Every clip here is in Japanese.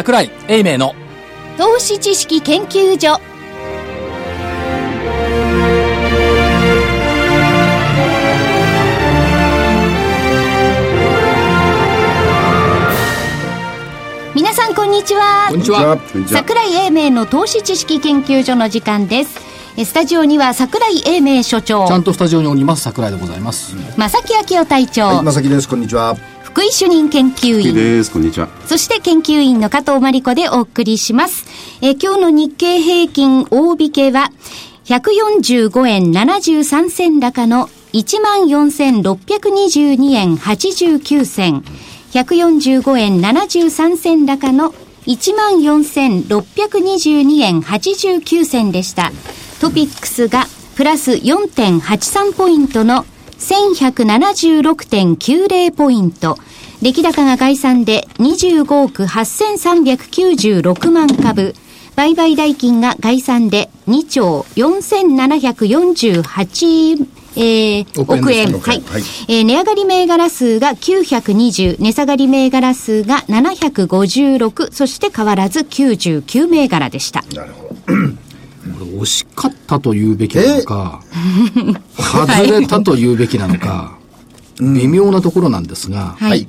桜井英明の投資知識研究所皆さんこんにちはこんにちは桜井英明の投資知識研究所の時間ですえスタジオには桜井英明所長ちゃんとスタジオにおります桜井でございます、正木昭夫隊長、はい、まさきです。こんにちは。福井主任研究員です。こんにちは。そして研究員の加藤真理子でお送りします。えー今日の日経平均大引けは、145円73銭高の14,622円89銭。145円73銭高の14,622円89銭でした。トピックスがプラス4.83ポイントの1176.90ポイント。出来高が概算で25億8396万株。売買代金が概算で2兆4748えー、億円はい。はいえー値上がり銘柄数が920、値下がり銘柄数が756、そして変わらず99銘柄でした。なるほど。これ惜しかったと言うべきなのか外れたと言うべきなのか、微妙なところなんですが、はい。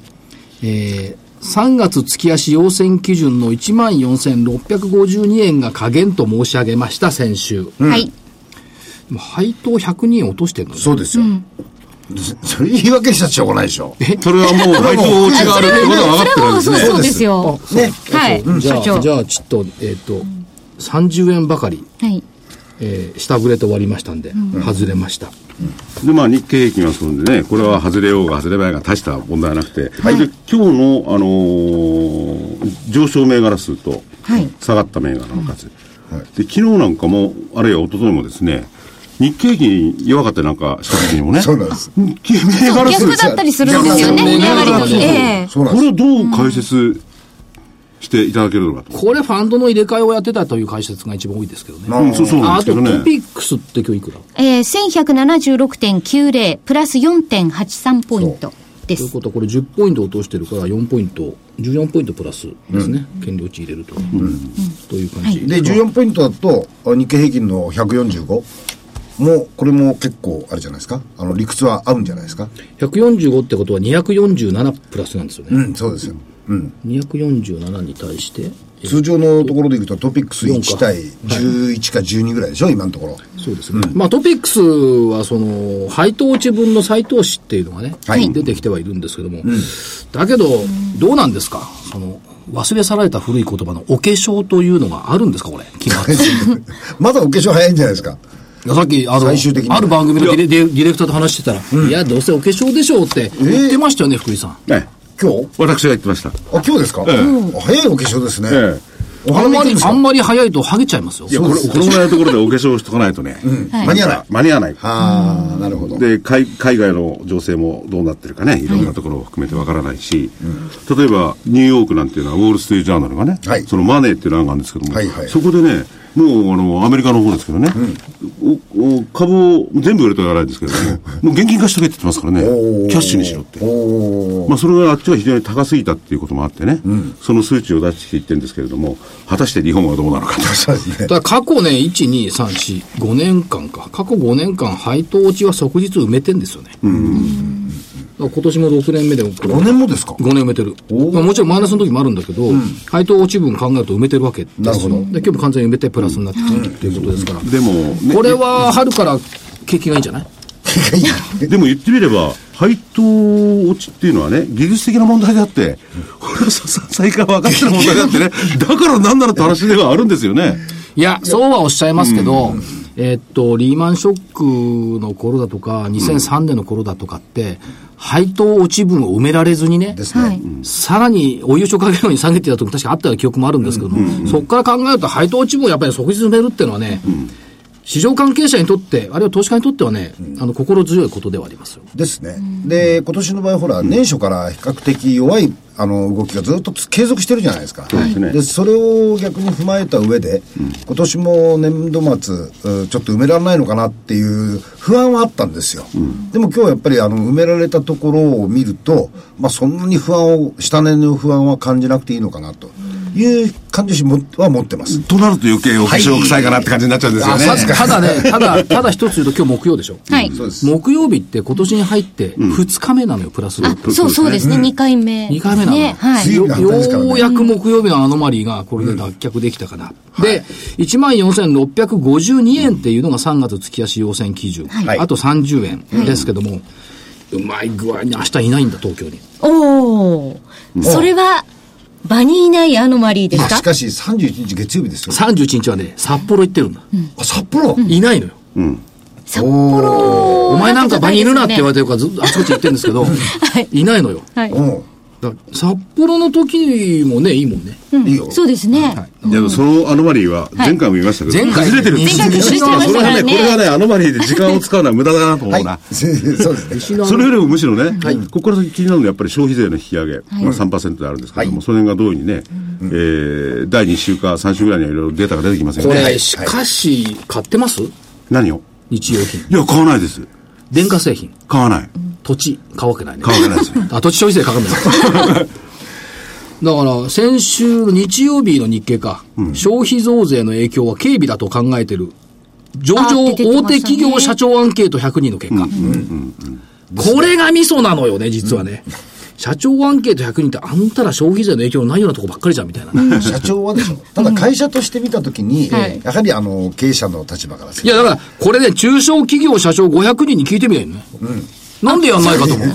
えー3月月足要請基準の14,652円が下限と申し上げました、先週。はい。もう配当102円落としてるのねそうですよ。それ言い訳したらしょうがないでしょ。それはもう配当落ちがあるってことが分かってるんですね。そうそうですよ。ね。はい。じゃあ。じゃあ、ちょっと、えっ、と、30円ばかり、はい。えー下振れて終わりましたんで、外れました。で、まあ日経平均はそうでね、これは外れようが外れまいが大した問題はなくて、で、今日の、あのー上昇銘柄数とはい、下がった銘柄の数。で、昨日なんかも、あるいは一昨日もですね、日経平均弱かったりなんかした時にもね、そうなんです。銘柄数逆だったりするんですよね、逆値上がりが。そうえ。これをどう解説していただけるのかと。これ、ファンドの入れ替えをやってたという解説が一番多いですけどね。うん、そうそうなんああと、ですけどね。トピックスって今日いくら？えー、1176.90プラス4.83ポイントです。ということは、これ10ポイント落としてるから4ポイント、14ポイントプラスですね。権利落ち入れると。という感じ。で、14ポイントだと、あ日経平均の145もう、これも結構、あれじゃないですか？あの、理屈は合うんじゃないですか？145ってことは247プラスなんですよね。うん、そうですよ。うん。247に対して、え通常のところでいくとトピックス4 1か対11か12ぐらいでしょ、今のところ。そうですね。まあトピックスはその、配当落ち分の再投資っていうのがね、はい出てきてはいるんですけども、だけど、どうなんですか？その、忘れ去られた古い言葉のお化粧というのがあるんですかこれ？決 まだお化粧早いんじゃないですか。さっき、あの、最終的にはある番組のディレディレクターと話してたら、いや、どうせお化粧でしょうって言ってましたよね、福井さん。ええ今日？私が言ってました。あ、今日ですか、あ早いお化粧ですね。ええ。おあんまりあんまり早いとハゲちゃいますよ。いや、これ、このぐらいのところでお化粧しとかないとね、間に合わない。間に合わない。ああ、なるほど。で海、海外の情勢もどうなってるかね、いろんなところを含めてわからないし、例えば、ニューヨークなんていうのは、ウォール・ストリート・ジャーナルがね、はい。そのマネーっていうのがあるんですけども、はいはい。そこでね、もう、あの、アメリカの方ですけどね、おお株を全部売れとは言わないんですけれども、もう現金化しとけって言ってますからね、キャッシュにしろって。まあ、それがあっちは非常に高すぎたっていうこともあってね、その数値を出していってるんですけれども、果たして日本はどうなのかと。そうですね。だから過去ね、1、2、3、4、5年間か。過去5年間、配当落ちは即日埋めてんですよね。だから今年も6年目でもこれ5年もですか？5年埋めてる。まあ、もちろんマイナスの時もあるんだけど、配当落ち分考えると埋めてるわけ。ですよ。なるほど。で、今日も完全に埋めてプラスになってきてる。っていうことですから。でも、ねこれは春から景気がいいんじゃない？でも言ってみれば、配当落ちっていうのはね、技術的な問題であって、これはささ最下分かってる問題であってね、だからなんならって話ではあるんですよね。いや、そうはおっしゃいますけど、えーっと、リーマンショックの頃だとか、2003年の頃だとかって、配当落ち分を埋められずにね、ね。はい。さらにお優勝かけるように下げてたとこ確かあったような記憶もあるんですけども、そこから考えると配当落ち分をやっぱり即日埋めるっていうのはね、市場関係者にとって、あるいは投資家にとってはね、あの、心強いことではありますよ。ですね。で、今年の場合、ほら、年初から比較的弱い、あの、動きがずっとつ継続してるじゃないですか。でそれを逆に踏まえた上で、今年も年度末、うちょっと埋められないのかなっていう不安はあったんですよ。でも今日はやっぱり、あの、埋められたところを見ると、まあ、そんなに不安を、下値の不安は感じなくていいのかなと。いう感じもは持ってます。となると余計お化粧臭いかなって感じになっちゃうんですよね。ただただね、ただ、ただ一つ言うと今日木曜でしょ。はい。そうです。木曜日って今年に入って2日目なのよ、プラス。あ、そうそうですね、2回目。2回目なの、ね、はい。ようやく木曜日のアノマリーがこれで脱却できたかな。で、14,652円っていうのが3月月足要請基準。はいあと30円ですけども、うまい具合に明日いないんだ、東京に。おー。それは、場にいないアノマリーですか？まあしかし31日月曜日ですよ。31日はね、札幌行ってるんだ。あ、札幌、いないのよ。札幌。お前なんか場にいるなって言われてるからずっとあちこち言ってるんですけど、いないのよ。はい。札幌の時もね、いいもんね。いいよ。そうですね。いや、そのアノマリーは前回も言いましたけど、前回崩れてる前回崩れてましたからねそれがね、これがね、アノマリーで時間を使うのは無駄だなと思うな。そうですね。それよりもむしろね、ここから先気になるのはやっぱり消費税の引き上げ、まあ3%であるんですけども、その辺がどういうふうにね、えー第2週か3週ぐらいにはいろいろデータが出てきますよね。これ、しかし、買ってます？何を？日用品。いや、買わないです。電化製品。買わない。土地、買うわけないね。買うわけないですよ。あ、土地消費税かかんない。だから、先週の日曜日の日経か、消費増税の影響は軽微だと考えてる。上場大手企業社長アンケート100人の結果。これがミソなのよね、実はね。社長アンケート100人ってあんたら消費税の影響のないようなとこばっかりじゃんみたいな。社長はでしょ。ただ会社として見たときに、はいやはりあの、経営者の立場からいや、だから、これね、中小企業社長500人に聞いてみないのね。なんでやんないかと思う。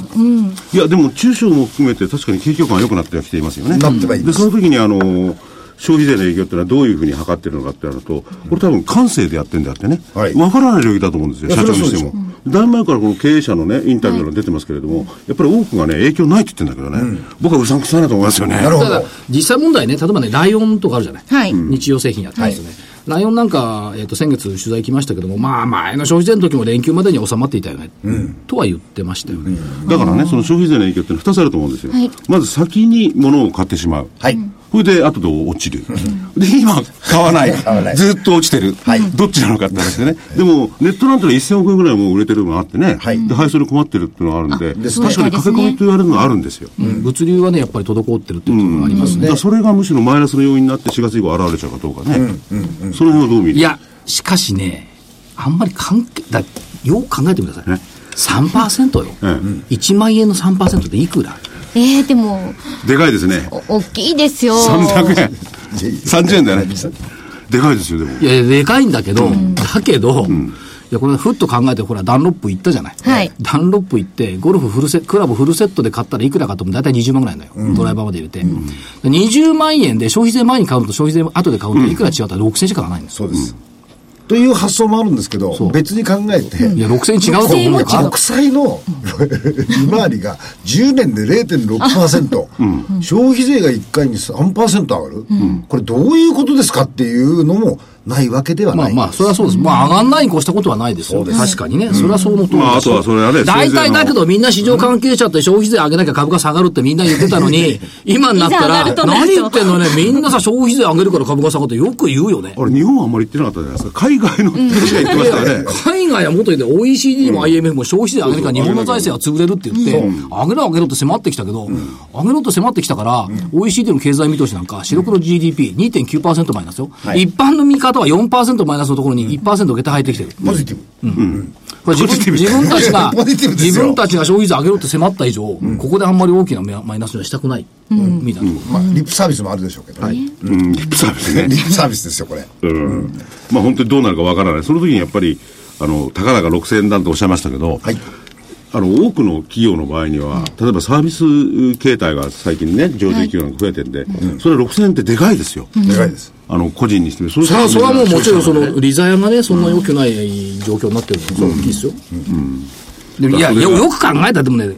いや、でも中小も含めて確かに景況感は良くなってはきていますよね。なってはいまですその時にあの、消費税の影響っていうのはどういうふうに測ってるのかっていうのと、これ多分感性でやってんであってね、はいわからない領域だと思うんですよ、社長にしても。だいぶ前からこの経営者のね、インタビューが出てますけれども、やっぱり多くがね、影響ないって言ってるんだけどね、僕はうさんくさいなと思いますよね。なるほただど。、実際問題ね、例えばね、ライオンとかあるじゃない。はい日用製品やってますよね。ライオンなんか、えっ、と、先月取材来ましたけども、まあ、前の消費税の時も連休までに収まっていたよね。とは言ってましたよね。だからね、その消費税の影響っていうのは2つあると思うんですよ。はいまず先に物を買ってしまう。はい。それで後で落ちる。で、今、買わない。ずっと落ちてる。どっちなのかって話でね。でも、ネットなんてのは1000億円ぐらいもう売れてるのがあってね。はいで、配送に困ってるっていうのがあるんで、です確かに駆け込みと言われるのはあるんですよ。物流はね、やっぱり滞ってるっていうところがありますね。だからそれがむしろマイナスの要因になって4月以降現れちゃうかどうかね。その辺はどう見る？いや、しかしね、あんまり関係、だよく考えてください。ね3%よ。え1万円の3%っていくら？えー、でも、でかいですね。お大きいですよ。300円。30円だよね。でかいですよ、でも。いや、でかいんだけど、だけど、いや、これふっと考えて、ほら、ダンロップ行ったじゃない？はいダンロップ行って、ゴルフフルセクラブフルセットで買ったらいくらかと思う？と大体20万ぐらいなんだよ。ドライバーまで入れて。20万円で消費税前に買うのと消費税後で買うのといくら違ったら6000円しか買わないんですよ。そうです。という発想もあるんんですけど、別に考えて、いや、6000円違うと思うよ。国債の 利回りが10年で0.6%、消費税が1回に3%上がる、これどういうことですかっていうのもないわけではない。まあまあ、それはそうです。まあ、上がんないに越したことはないですよ。確かにね。それはそう思うと思う。まああとはそれはね大体だけど、みんな市場関係者って消費税上げなきゃ株価下がるってみんな言ってたのに、今になったら何と言ってんのね、みんなさ、消費税上げるから株価下がるってよく言うよね。あれ、日本はあんまり言ってなかったじゃないですか。海外の人しか言ってましたよね。海外はもっと言って OECD も IMF も消費税上げなきゃ日本の財政は潰れるって言って、上げろ上げろって迫ってきたけど、上げろって迫ってきたから、OECD の経済見通しなんか、白黒 GDP2.9% マイナスよ。一般の見方は4%マイナスのところに1%下駄入ってきてる。ポジティブ。これ自分自分たちが 自分たちが消費税上げろって迫った以上、ここであんまり大きなマイナスにはしたくない、みたいなところ。まあ、リップサービスもあるでしょうけど、ねうん、リップサービスね。リップサービスですよ、これ。うん。まあ本当にどうなるかわからない。その時にやっぱり、あの、たかだか6000円だとおっしゃいましたけど、はい。あの、多くの企業の場合には、例えばサービス形態が最近ね、上場企業なんか増えてるんで、それ6000円ってでかいですよ。でかいです。あの、個人にしてみる。それそれはそれはもうもちろんそのリザヤがね、そんな良くない状況になってるのは、それは大きいですよ。でもいやよ、よく考えたら、でもね、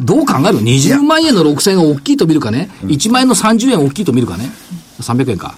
どう考える ?20 万円の6000円が大きいと見るかね、1万円の30円大きいと見るかね、300円か。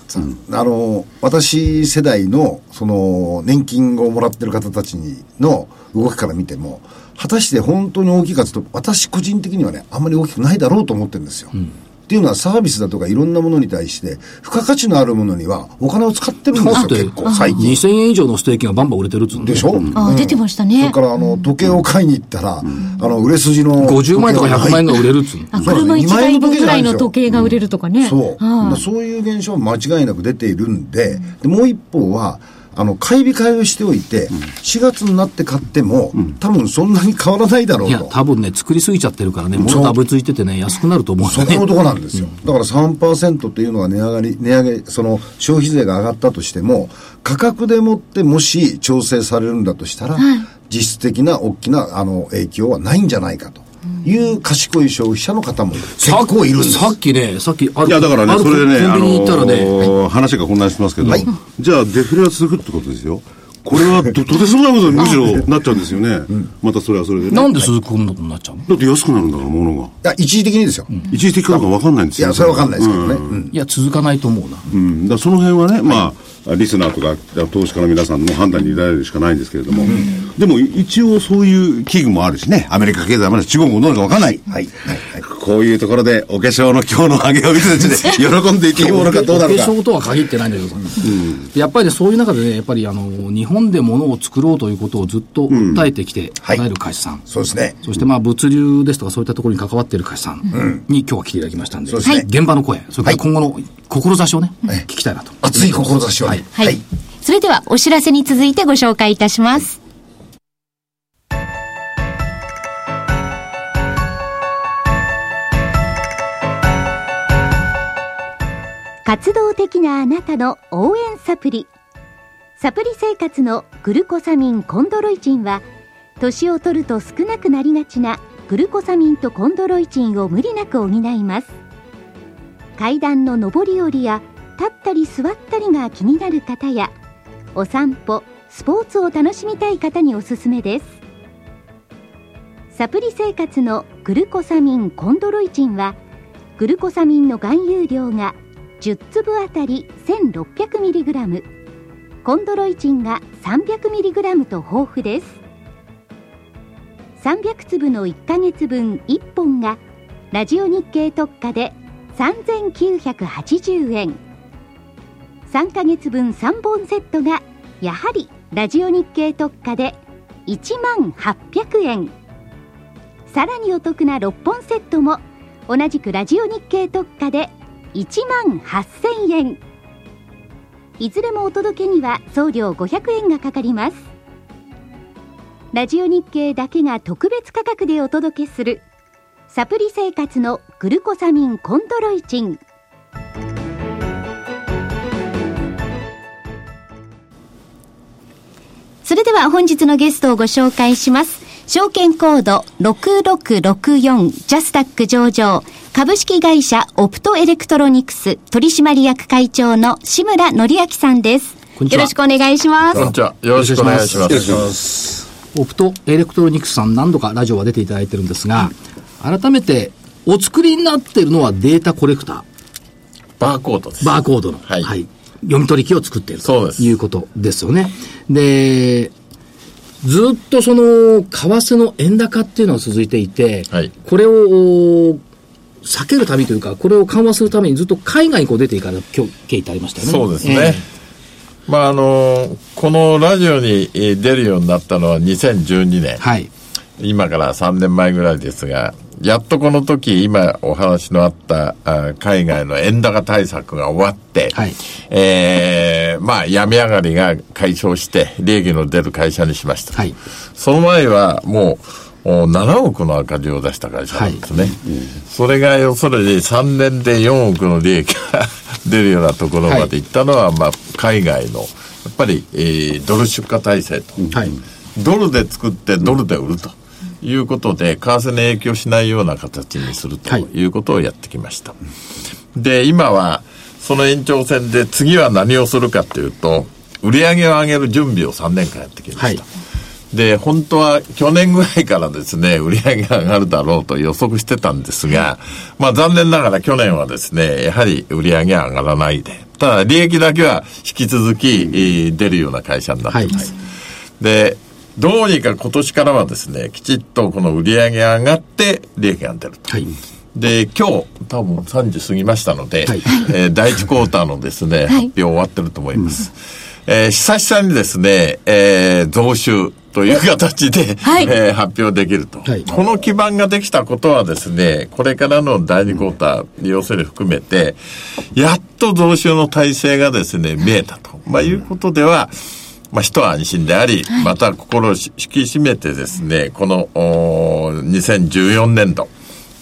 あの、私世代の、その、年金をもらってる方たちの動きから見ても、果たして本当に大きいかというと、私個人的にはね、あんまり大きくないだろうと思ってるんですよ。っていうのはサービスだとかいろんなものに対して、付加価値のあるものにはお金を使ってるんですよ、だって結構、最近。2000円以上のステーキがバンバン売れてるっつうんでしょ？あ、出てましたそれねか。ら、あの、時計を買いに行ったら、あの、売れ筋の。50万円とか100万円が売れるっつうの。あ、そう車1二万円の台分ぐらいの時計が売れるとかね。そう。はいそういう現象は間違いなく出ているんで、でもう一方は、あの、買い控えをしておいて、4月になって買っても、多分そんなに変わらないだろういや、と。多分ね、作りすぎちゃってるからね、物ダブついててね、安くなると思うね。そこのとこなんですよ。だから3%というのは値上がり、値上げ、その消費税が上がったとしても、価格でもってもし調整されるんだとしたら、実質的な大きなあの影響はないんじゃないかという賢い消費者の方も結構いるんです。さっきね、さっきあるいや、だからね、それでね、コンビニに行ったらね、あのー話が混乱してますけど、はいじゃあデフレは続くってことですよ。これはととてつもないことにむしろなっちゃうんですよね。またそれはそれでね。なんで鈴木君のとなっちゃうの？だって安くなるんだから、物が。いや、一時的にですよ。一時的かどうか分かんないんですよ。いや、それはわかんないですけどね。うんいや、続かないと思うな。うん、だその辺はね、まあ、リスナーとか投資家の皆さんの判断に委ねるしかないんですけれども、でも一応そういう危惧もあるしね、アメリカ経済はまだ中国もどうなるか分かんない。はい。はい。はい。こういうところでお化粧の今日の上げを見てて喜んでいていいものかどうなるか。お化粧とは限ってないんだけどさ、やっぱりね、そういう中でね、やっぱりあの、日本で物を作ろうということをずっと訴えてきて、はいられる会社さん。そうですね。そしてまあ物流ですとかそういったところに関わっている会社さんに今日は来ていただきましたんで、そうですね現場の声、それから今後の志をね、はい聞きたいなと。熱い志をね。はい。それではお知らせに続いてご紹介いたします。活動的なあなたの応援サプリ。サプリ生活のグルコサミンコンドロイチンは、年を取ると少なくなりがちなグルコサミンとコンドロイチンを無理なく補います。階段の上り下りや立ったり座ったりが気になる方やお散歩スポーツを楽しみたい方におすすめです。サプリ生活のグルコサミンコンドロイチンはグルコサミンの含有量が10粒あたり 1600mg コンドロイチンが 300mg と豊富です。300粒の1ヶ月分1本がラジオ日経特価で3980円。3ヶ月分3本セットがやはりラジオ日経特価で1万800円。さらにお得な6本セットも同じくラジオ日経特価で1万8000円。いずれもお届けには送料500円がかかります。ラジオ日経だけが特別価格でお届けするサプリ生活のグルコサミンコンドロイチン。それでは本日のゲストをご紹介します。証券コード6664ジャスタック上場。株式会社オプトエレクトロニクス取締役会長の志村則明さんです。こんにちは。よろしくお願いします。こんにちは。よろしくお願いします。オプトエレクトロニクスさん何度かラジオは出ていただいてるんですが、改めてお作りになってるのはデータコレクター。バーコードです。バーコードの、はい読み取り機を作っているということですよね。で、ずっとその、為替の円高っていうのは続いていて、はいこれを避けるためというか、これを緩和するためにずっと海外にこう出ていかなきゃってありましたよね。そうですね。まあ、あの、このラジオにえー出るようになったのは2012年。はい。今から3年前ぐらいですが、やっとこの時、今お話のあったあ海外の円高対策が終わって、はいえーまあ、病み上がりが解消して、利益の出る会社にしました。はい。その前はもう、お7億の赤字を出した会社なんですね。それが要するに3年で4億の利益が出るようなところまでいったのは、まあ、海外の、やっぱり、えードル出荷体制と。はい。ドルで作ってドルで売るということで、為替に影響しないような形にするとはいいうことをやってきました。で、今は、その延長線で次は何をするかというと、売り上げを上げる準備を3年間やってきました。はいで、本当は去年ぐらいからですね、売り上げが上がるだろうと予測してたんですが、まあ残念ながら去年はですね、やはり売り上げは上がらないで、ただ利益だけは引き続き、えー出るような会社になっています。で、どうにか今年からはですね、きちっとこの売り上げが上がって利益が出ると。はい。で、今日、多分3時過ぎましたので、はいえー第1クォーターのですね、発表終わってると思います。えー久々にですね、えー増収という形で、はいえー発表できると、はいこの基盤ができたことはですね、これからの第2クォーター、要するに含めて、やっと増収の体制がですね、見えたと。まあ、いうことでは、まあ、一安心であり、また心を引き締めてですね、この、おー2014年度、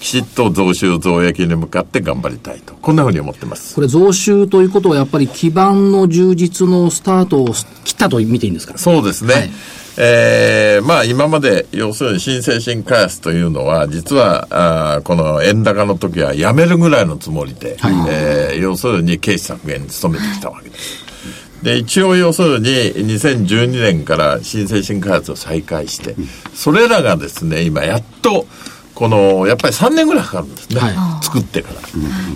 きちっと増収増益に向かって頑張りたいと。こんなふうに思ってます。これ増収ということはやっぱり基盤の充実のスタートを切ったと見ていいんですか？そうですね。はいえーまあ今まで要するに新生新開発というのは実はあーこの円高の時はやめるぐらいのつもりで、えー要するに経費削減に努めてきたわけです。で、一応要するに2012年から新生新開発を再開して、それらがですね、今やっとこの、やっぱり3年ぐらいかかるんですね。は作ってから。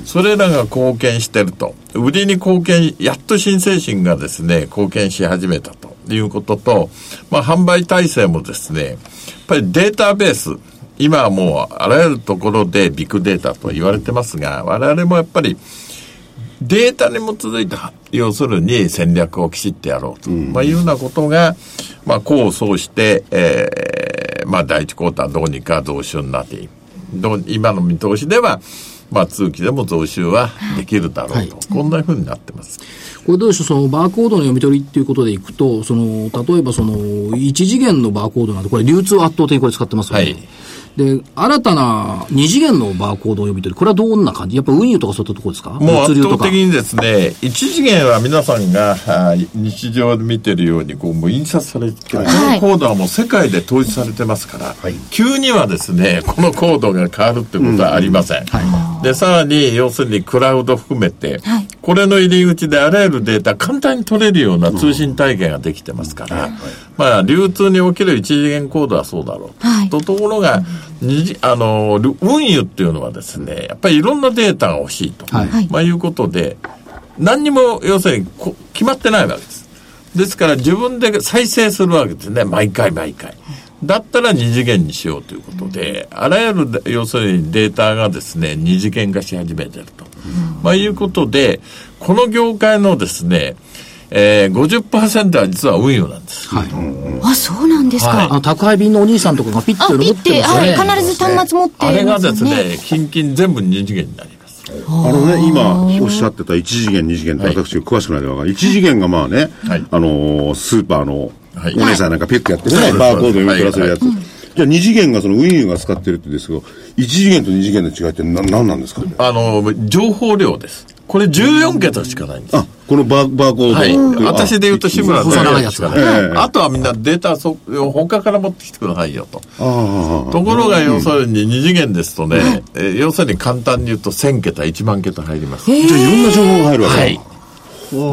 それらが貢献してると。売りに貢献、やっと新精神がですね、貢献し始めたということと、まあ販売体制もですね、やっぱりデータベース、今はもうあらゆるところでビッグデータと言われてますが、我々もやっぱりデータに基づいた、要するに戦略をきちっとやろうと。まあいうようなことが、まあ、功を奏して、えー、まあ、第一クォーターどうにか増収になってい今の見通しでは、まあ、通期でも増収はできるだろうと。はいこんなふうになってます。これどうでしょう、そのバーコードの読み取りっていうことでいくと、その、例えばその、一次元のバーコードなんて、これ流通を圧倒的にこれ使ってますよね。はいで、新たな二次元のバーコードを読み取り、これはどんな感じ？やっぱ運輸とかそういったところですか？もう圧倒的。にですね、一次元は皆さんが日常で見てるように、こう、もう印刷されて、このコードはもう世界で統一されてますから、急にはですね、このコードが変わるってことはありません。で、さらに、要するにクラウド含めて、はいこれの入り口であらゆるデータ簡単に取れるような通信体系ができてますから、まあ、流通における一次元コードはそうだろうと。はいとところが、二次あの、ル運輸っていうのはですね、やっぱりいろんなデータが欲しいと。はいはいまあいうことで、何にも要するにこ決まってないわけです。ですから自分で再生するわけですね。毎回毎回。だったら二次元にしようということで、あらゆる要するにデータがですね、二次元化し始めてると。まあいうことで、この業界のですね、えー、50%は実は運輸なんです。はい。あ、そうなんですか。はい宅配便のお兄さんとかがピッあ、て持っピッて、ね。はい、必ず端末持ってあれがですね、近々全部二次元になります。あのね、今おっしゃってた一次元、二次元ってはい私詳しくないでわかる。一次元がまあね、はいあのースーパーのはいお姉さんなんかピックやってるね、はいバーコード読み取らせるやつは。じゃあ二次元がその運輸が使ってるってですけど、一次元と二次元の違いって何何なんですか？あの、情報量です。これ14桁しかないんです。あ、このバーバーコード。はい。あ私で言うと志村細長いやつがさんしかないええあとはみんなデータそ、他から持ってきてくださいよと。ああところが要するに二次元ですとね、えー要するに簡単に言うと1000桁、1万桁入ります。じゃあいろんな情報が入るわけだはい。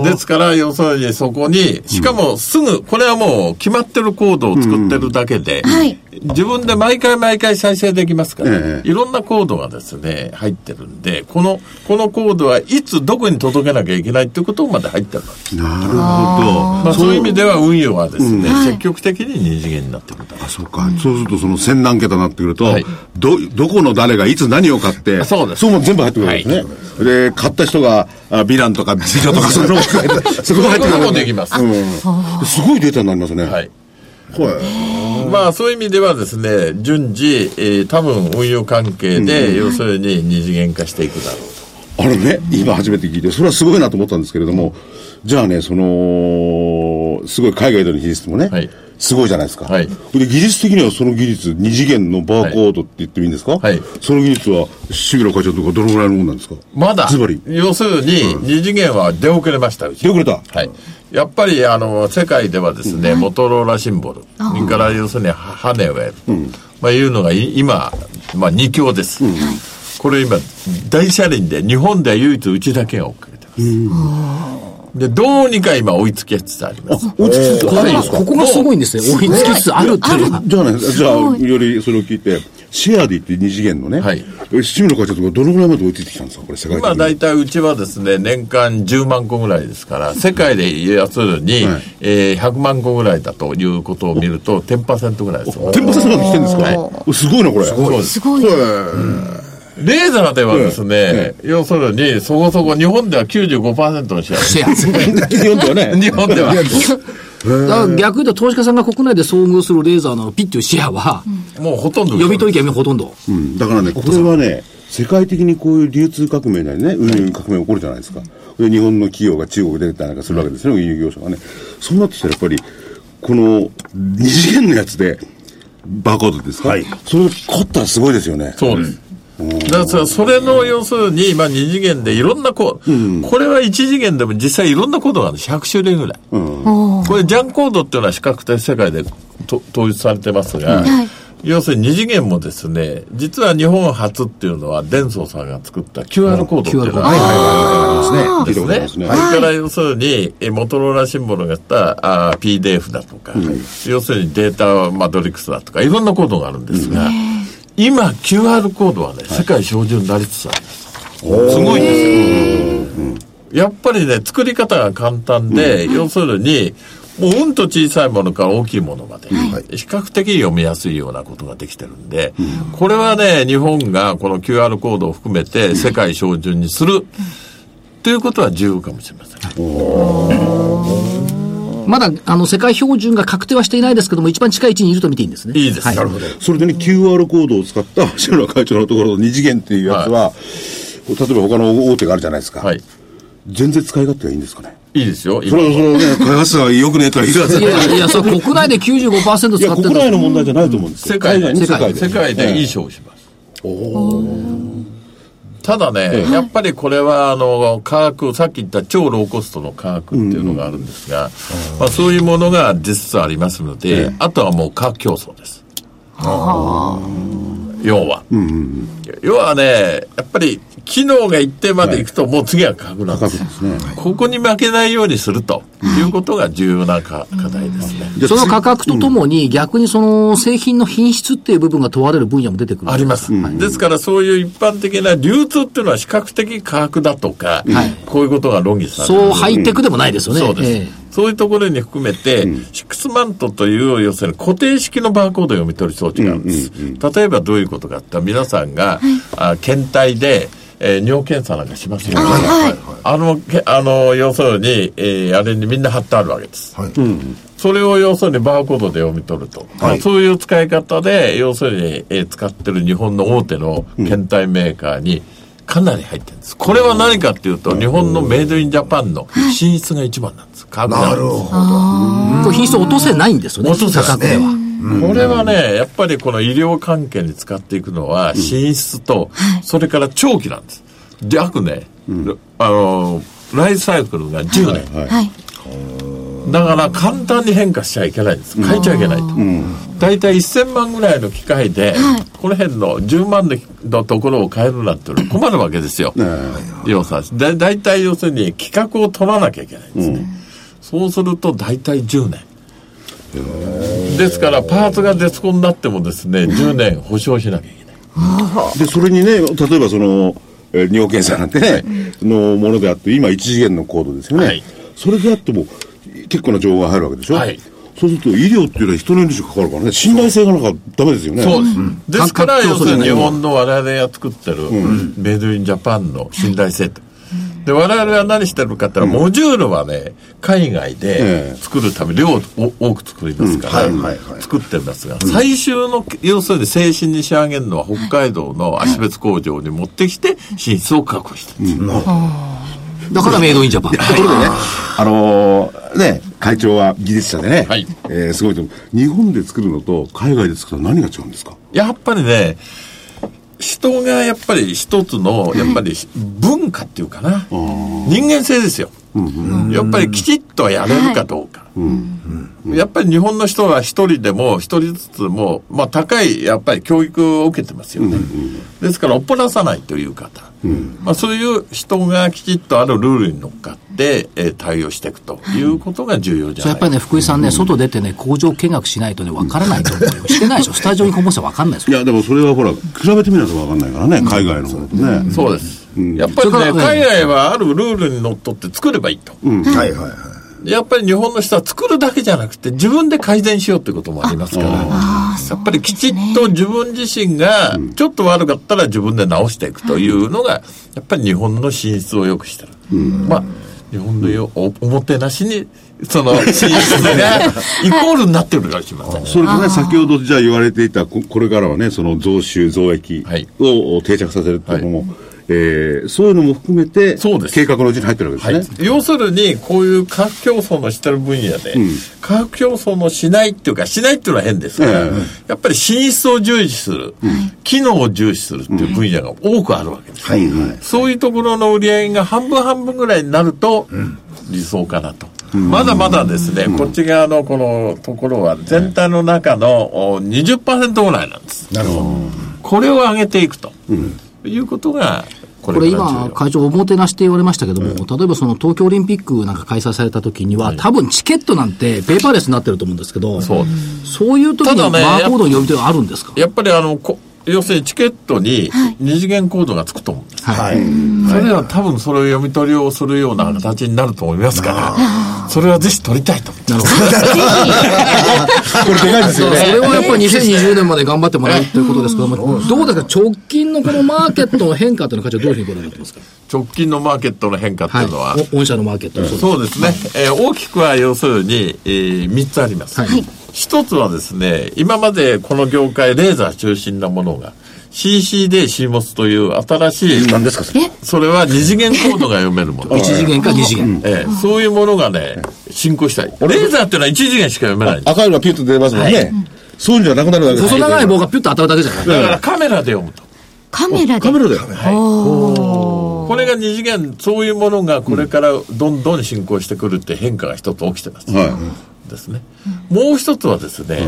ですから、要するにそこに、しかもすぐ、これはもう決まってるコードを作ってるだけで、はい。自分で毎回毎回再生できますから、ええ。いろんなコードがですね、入ってるんで、この、このコードはいつどこに届けなきゃいけないっていうことまで入ってるわけです。なるほど。まあ、そう。いう意味では運輸はですね、はい。積極的に二次元になってくるあ、そうか。そうすると、その千何桁になってくると、はい。ど、どこの誰がいつ何を買って、そうです。そうも全部入ってくるわけですね。で、買った人が、あヴィランとか美女とか、も含めて、そこも入ってできますうん。すごいデータになりますね。はい。はい。まあそういう意味ではですね、順次、えー多分運輸関係で、要するに二次元化していくだろうと。あのね、今初めて聞いて、それはすごいなと思ったんですけれども、じゃあね、その、すごい海外での技術もね、はいすごいじゃないですか。はい。で、技術的にはその技術、二次元のバーコードって言ってもいいんですか？はい。その技術は、志村会長とかどのぐらいのもんなんですか？まだズバリ。、要するに二次元は出遅れました、うち出遅れた。はい。やっぱり、あの、世界ではですね、モトローラシンボル、それから要するにハネウェル、まあいうのがい今、まあ二強です。これ今、大車輪で、日本では唯一うちだけが追っかけてます。で、どうにか今追いつきつつあります。落ち着く。これがここがすごいんですね。追いつきつつあるっていうのは。じゃあね、じゃあ、よりそれを聞いて、シェアで言って二次元のね、はい志村会長とかどのぐらいまで追いついてきたんですか？これ世界的に。今大体うちはですね、年間10万個ぐらいですから、世界で要するに、はいえー100万個ぐらいだということを見ると、10%ぐらいですよ。テンパセまで来てるんですか、すごいな、これ。すごそうです。すごい。レーザーではですね、要するに、そこそこ日本では95%のシェア。シェアですね。日本ではね。日本では。だから逆に言うと投資家さんが国内で遭遇するレーザーのピッというシェアは、もうほとんど。読み取り権ほとんど。うん、だからね、これはね、世界的にこういう流通革命なりね、運輸革命起こるじゃないですか。で、日本の企業が中国で出たりなんかするわけですね、運輸業者がね。そうなってきたらやっぱり、この二次元のやつで、バーコードですか、はいそれを凝ったらすごいですよね。そうです。だからそれの要するに、まあ二次元でいろんなコード、これは一次元でも実際いろんなコードがあるんです。100種類ぐらい。これジャンコードっていうのは比較的世界でと統一されてますが、要するに二次元もですね、実は日本初っていうのは、デンソーさんが作った QR コードっていうのがあるんですね。ですね。それから要するに、えモトローラシンボルがやったあ PDF だとか、要するにデータマトリックスだとか、いろんなコードがあるんですが、今 QR コードはね、世界標準になりつつあります。すごいんですよ。やっぱりね、作り方が簡単で、要するに、もううんと小さいものから大きいものまで、比較的読みやすいようなことができてるんで、これはね、日本がこの QR コードを含めて世界標準にする、ということは重要かもしれません。まだ、あの、世界標準が確定はしていないですけども、一番近い位置にいると見ていいんですね。いいです。はいなるほど。それでね、QR コードを使った 橋村会長のところの二次元っていうやつは、例えば他の大手があるじゃないですか。はい。全然使い勝手がいいんですかね？いいですよ。それは、それはね、開発者がよくねえとは言いいやいや、それ国内で95%いや、使ってる国内の問題じゃないと思うんですよ。世界で、海世界で、いい勝負します。ただね、やっぱりこれは、あの、価格、さっき言った超ローコストの価格っていうのがあるんですが、まあそういうものが実質ありますので、あとはもう価格競争です。要は。要はね、やっぱり機能が一定までい。くと、もう次は価格なんです。ここに負けないようにするということが重要なか課題ですね。その価格とともに、逆にその製品の品質っていう部分が問われる分野も出てくる。あります、ですからそういう一般的な流通っていうのは比較的価格だとか、はい。こういうことが論議される。そうハイテクでもないですよね。そうです、ええそういうところに含めて、シックスマントという、要するに固定式のバーコード読み取り装置があるんです。例えばどういうことかって言ったら、皆さんが、あ検体で、えー尿検査なんかしますよね。あの、けあの、要するに、えーあれにみんな貼ってあるわけです。はい。それを要するにバーコードで読み取ると。まあそういう使い方で、要するに、えー使ってる日本の大手の検体メーカーに、かなり入ってるんです。これは何かっていうと、日本のメイドインジャパンの品質が一番なんです。なるほど。これ品質を落とせないんですよね。落とせない。これはね、やっぱりこの医療関係に使っていくのは、品質と、それから長期なんです。約ね、あの、ライフサイクルが10年。はい。だから簡単に変化しちゃいけないんです。変えちゃいけないと。大体1000万ぐらいの機械で、この辺の10万のところを変えるなんて困るわけですよ。要するにだ大体要するに企画を取らなきゃいけないんですね。そうすると大体10年。ですからパーツが絶コンになってもですね、10年保証しなきゃいけない。で、それにね、例えばその、えー尿検査なんてね、のものであって、今一次元のコードですよね。はいそれであっても、結構な情報が入るわけでしょ？はい。そうすると、医療っていうのは人の命がかかるからね、信頼性がなんかダメですよね。そうです。ですから、感要するに日本の我々が作ってる、メイドインジャパンの信頼性と。で、我々は何してるかって言ったら、モジュールはね、海外でええ。作るため、量を多く作りますから、うん。はいはいはい。作ってるんですが、最終の、要するに精神に仕上げるのは北海道の足別工場に持ってきて、品質を確保してるん。です。だからメイドインジャパン。ところでね、あのーね、会長は技術者でね、はいえーすごいと思う。日本で作るのと海外で作るのは何が違うんですか？やっぱりね、人がやっぱり一つの、やっぱり文化っていうかな、人間性ですよ。やっぱりきちっとやれるかどうか。やっぱり日本の人は一人でも一人ずつも、まあ高いやっぱり教育を受けてますよね。ですから、おっぽらさないという方。まあそういう人がきちっとあるルールに乗っかって、えー対応していくということが重要じゃないそれやっぱりね、福井さんね、外出てね、工場見学しないとね、わからないと思うよ。してないでしょ。スタジオにこもしてわかんないですよ。いや、でもそれはほら、比べてみないとわかんないからね、海外の方とね。そうです。やっぱりね海外はあるルールにのっとって作ればいいと。はいはいはい。やっぱり日本の人は作るだけじゃなくて、自分で改善しようってこともありますから、やっぱりきちっと自分自身が、ちょっと悪かったら自分で直していくというのが、やっぱり日本の進出を良くしてる。まあ、日本のよおおもてなしに、その 進出がイコールになってるかもしれませんね。それとね、先ほどじゃあ言われていた、ここれからはね、その増収、増益はい。を定着させるっていうのも、えーそういうのも含めて、そうです計画のうちに入ってるわけはいですね。、要するに、こういう価格競争のしてる分野で、価格競争のしないっていうか、しないっていうのは変ですから、やっぱり進出を重視する、機能を重視するっていう分野が多くあるわけです。はいはい。そういうところの売り上げが半分半分ぐらいになると、理想かなと。まだまだですね、こっち側のこのところは全体の中のお20%ぐらいなんです。なるほど。これを上げていくと、いうことが、ここれ今、会長、おもてなしって言われましたけども、例えばその東京オリンピックなんか開催された時には、多分チケットなんてペーパーレスになってると思うんですけど、そう。そういう時にバーコードの読み取りはあるんですか？やっぱりあの、こ要するにチケットに二次元コードがつくと思うんです。はい。それでは多分それを読み取りをするような形になると思いますから、それはぜひ取りたいと思ってなるほど。これでかいですよね。それはやっぱり2020年まで頑張ってもらうということですけども、どうですか、直近のこのマーケットの変化というのは、どういうふうにご覧になってますか、直近のマーケットの変化っていうのは、はい、お御社のマーケットもそうです。そうですね、えー大きくは要するに、え3つあります。はい。一つはですね、今までこの業界、レーザー中心なものが、CC で CMOS という新しい、何ですかそれ。それは二次元コードが読めるもの。1次元か2次元。ええそういうものがね、進行したい。レーザーっていうのは一次元しか読めない。赤いのがピュッと出ますもんね。そういうんじゃなくなるわけです細長い棒がピュッと当たるだけじゃない。だからカメラで読むと。カメラで？カメラだよ。これが二次元、そういうものがこれからどんどん進行してくるって変化が一つ起きてます。はですね。もう一つはですね、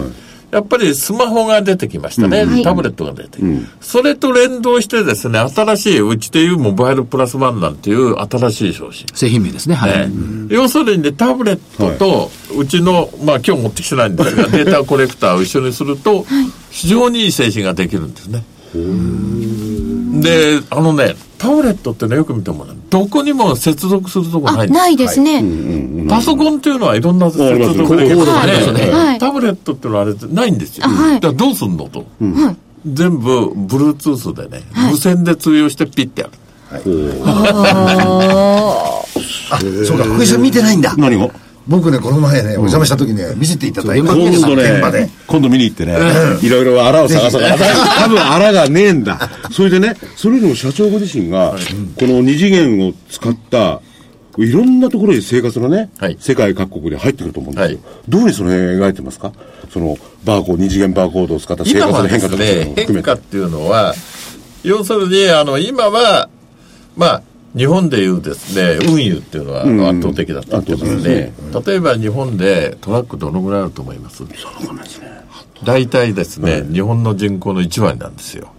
やっぱりスマホが出てきましたね。タブレットが出て、それと連動してですね、新しい、うちでいうモバイルプラスワンなんていう新しい商品。製品名ですね。はい。ね要するにね、タブレットと、うちの、まあ今日持ってきてないんですが、データコレクターを一緒にすると、非常にいい製品ができるんですね。で、あのね、タブレットってね、よく見てもね、どこにも接続するとこあないんです。ないですね、パソコンっていうのはいろんな接続で。きるね。はい。タブレットっていうのはあれないんですよ。はい。だからどうすんのと。はい。全部、Bluetooth でね、無線で通用してピッてやる。あ、そうか、福井さん見てないんだ。い。。何が僕ね、この前ね、お邪魔した時ね、見せていただいた。今度ね。、今度見に行ってね、いろいろ荒を探そう。多分荒がねえんだ。それでね、それでも社長ご自身が、この二次元を使った、いろんなところに生活のね、はい世界各国で入ってくると思うんですよ。はいどうにその辺描いてますか？その、バーコード、二次元バーコードを使った生活の変化とか含めて変化っていうのは、要するに、あの、今は、まあ、日本でいうですね、運輸っていうのはん圧倒的だったんですよね。例えば日本でトラックどのぐらいあると思います？大体ですね、日本の人口の1割なんですよ。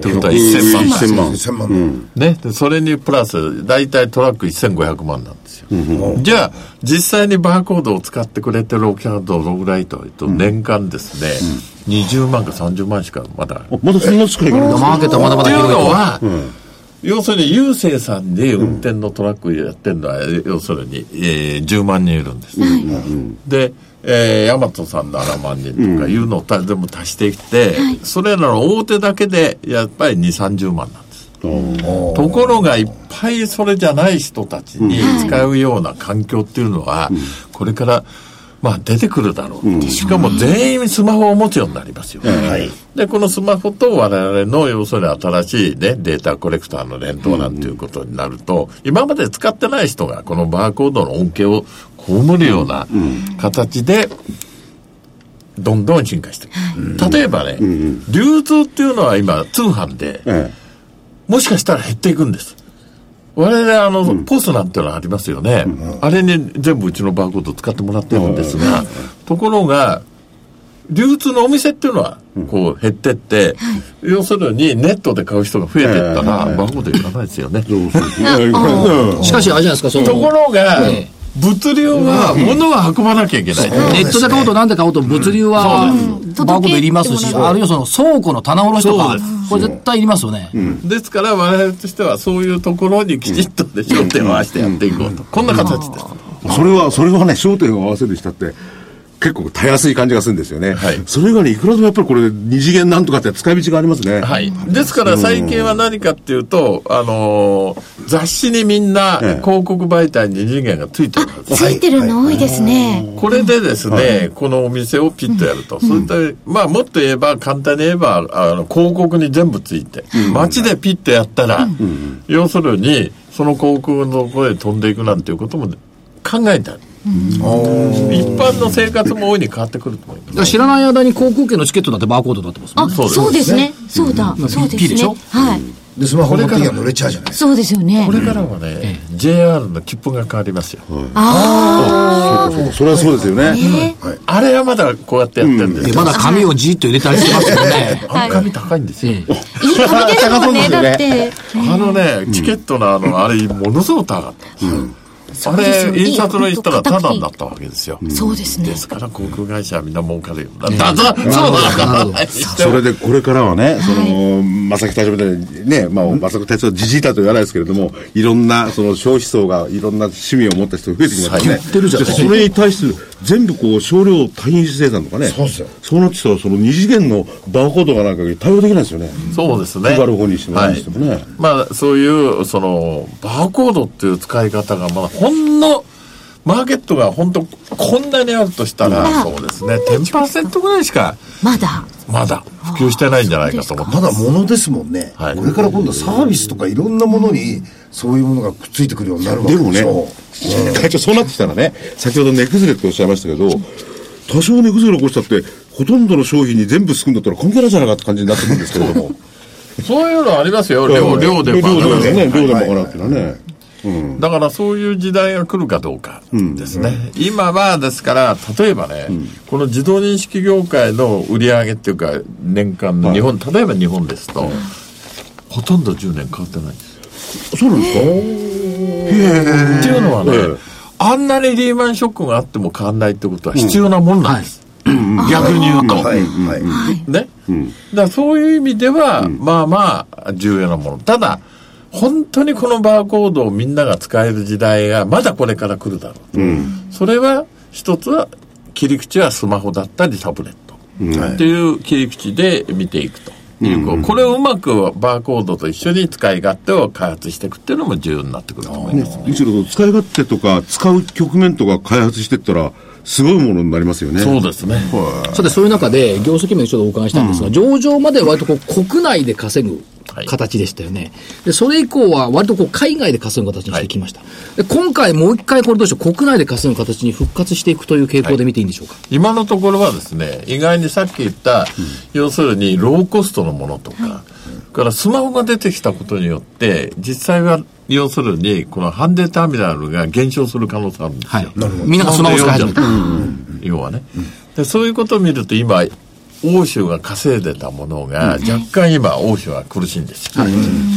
ということは1000万。1000万。1000万。ね、でそれにプラス、大体トラック1500万なんですよ。じゃあ、実際にバーコードを使ってくれてるお客さんはどのぐらいというと、年間ですね、20万か30万しかまだ。あまだそんな少ないからマーケットはまだまっていうだ広いと。のは、要するに、郵政さんで運転のトラックやってるのは、要するに、えー10万人いるんです。で、えー、ヤマトさんの7万人とかいうのをた全部足していって、それらの大手だけで、やっぱり2、30万なんです。ところがいっぱいそれじゃない人たちに使うような環境っていうのは、これから、まあ出てくるだろう、しかも全員スマホを持つようになりますよ。で、このスマホと我々の要するに新しいね、データコレクターの連動なんていうことになると、今まで使ってない人がこのバーコードの恩恵を被るような形で、どんどん進化していく。例えばね、流通っていうのは今通販で、え。もしかしたら減っていくんです。我々、あの、ポスなんてのはありますよね。あれに全部うちのバーコード使ってもらってるんですが、ところが、流通のお店っていうのは、こう減ってって、要するにネットで買う人が増えていったら、バーコードいらないですよね。そうそうそう。うん。しかし、あれじゃないですか、その、ところがええ、物流は物は運ばなきゃいけない。ネットで買おうと何で買おうと物流は、バーコードいりますし、あるいはその倉庫の棚卸しとかこれ絶対いりますよね。ですから我々としてはそういうところにきちっとで焦点を合わせてやっていこうと。こんな形です。それは、それはね、焦点を合わせるしたって、結構たやすい感じがするんですよね。はいそれ以外にいくらでもやっぱりこれ、二次元なんとかって使い道がありますね。はい。ですから最近は何かっていうと、あのー雑誌にみんなええ広告媒体に二次元がついてるんですついてるの多いですね。これでですね、このお店をピッとやると。それで、まあもっと言えば、簡単に言えば、あの、広告に全部ついて、街でピッとやったら、要するに、その広告のところへ飛んでいくなんていうことも考えてある。一般の生活も大いに変わってくると思います知らない間に航空券のチケットだってバーコードになってますもんあ、ね。そうですね。そうだ。そうです P でしょ？ね。はい。で、スマホ持ってきゃ乗れちゃうじゃないですか。そうですよねこ。れからはね、JR の切符が変わりますよ。あそうかそうかそれはそうですよね。あ。れはまだこうやってやってるんですでけどまだ紙をじーっと入れたりしてますよね。あの紙高いんですよ。いい紙ですもんね。だって。あのね、チケットのあの、あれ、ものすごく高かった。あですよれ、印刷のにしたらタいいダになったわけですよ。そうですねで。すから、航空会社はみんな儲かるよ。だだだそうだな。それでこれからはね、その、正木隊長みたいにね、まあ、正木隊長はじじいだと言わないですけれども、いろんな、その消費層が、いろんな趣味を持った人が増えてきますよね。てるじゃんでそれに対する、全部こう、少量単位生産とかね。そうですよそうなってきたら、その二次元のバーコードがなんかに対応できないですよね。そうですね。配る方にしても何にしてもねはいまあ、そういう、その、バーコードっていう使い方が、まだほんの、マーケットが本当こんなにあるとしたら、うんそうですね、10%ぐらいしか、まだ。まだ普及してないんじゃないかと思ってまだ物ですもんね。はい。これから今度サービスとかいろんなものに、そういうものがくっついてくるようになるわけでもねでしょ。、会長そうなってきたらね、先ほど値崩れっておっしゃいましたけど、多少値崩れ起こしたって、ほとんどの商品に全部すくんだったら関係ないじゃないかって感じになってくるんですけれども。そういうのありますよ、量、量で量賄うでね、量で賄うってい。うのはね。だからそういう時代が来るかどうかですね。今はですから、例えばね、この自動認識業界の売り上げっていうか、年間の日本、例えば日本ですと、ほとんど10年変わってないんです。そうなんですか？っていうのはね、ええ。あんなにリーマンショックがあっても変わんないってことは必要なもんなんです。逆に言うと。はい、はい。ね。だそういう意味では、まあまあ、重要なもの。ただ、本当にこのバーコードをみんなが使える時代がまだこれから来るだろうと。それは、一つは、切り口はスマホだったりタブレット。っていう切り口で見ていくと。いうこうこれをうまくバーコードと一緒に使い勝手を開発していくっていうのも重要になってくると思います。むしろ使い勝手とか使う局面とか開発していったら、すごいものになりますよね。そうですね。さて、そういう中で、業績面ちょっとお伺いしたいんですが、上場までは割とこう国内で稼ぐはい形でしたよね。で、それ以降は割とこう海外で稼ぐ形にしてきました。で、今回もう一回これどうでしょう、国内で稼ぐ形に復活していくという傾向で見ていいんでしょうか？今のところはですね、意外にさっき言った、要するにローコストのものとか、それからスマホが出てきたことによって、実際は、要するに、このハンデターミナルが減少する可能性があるんですよ。はい。みんながスマホ使い始めた。要はね、で。そういうことを見ると今、欧州が稼いでたものが、若干今、欧州は苦しいんですよ。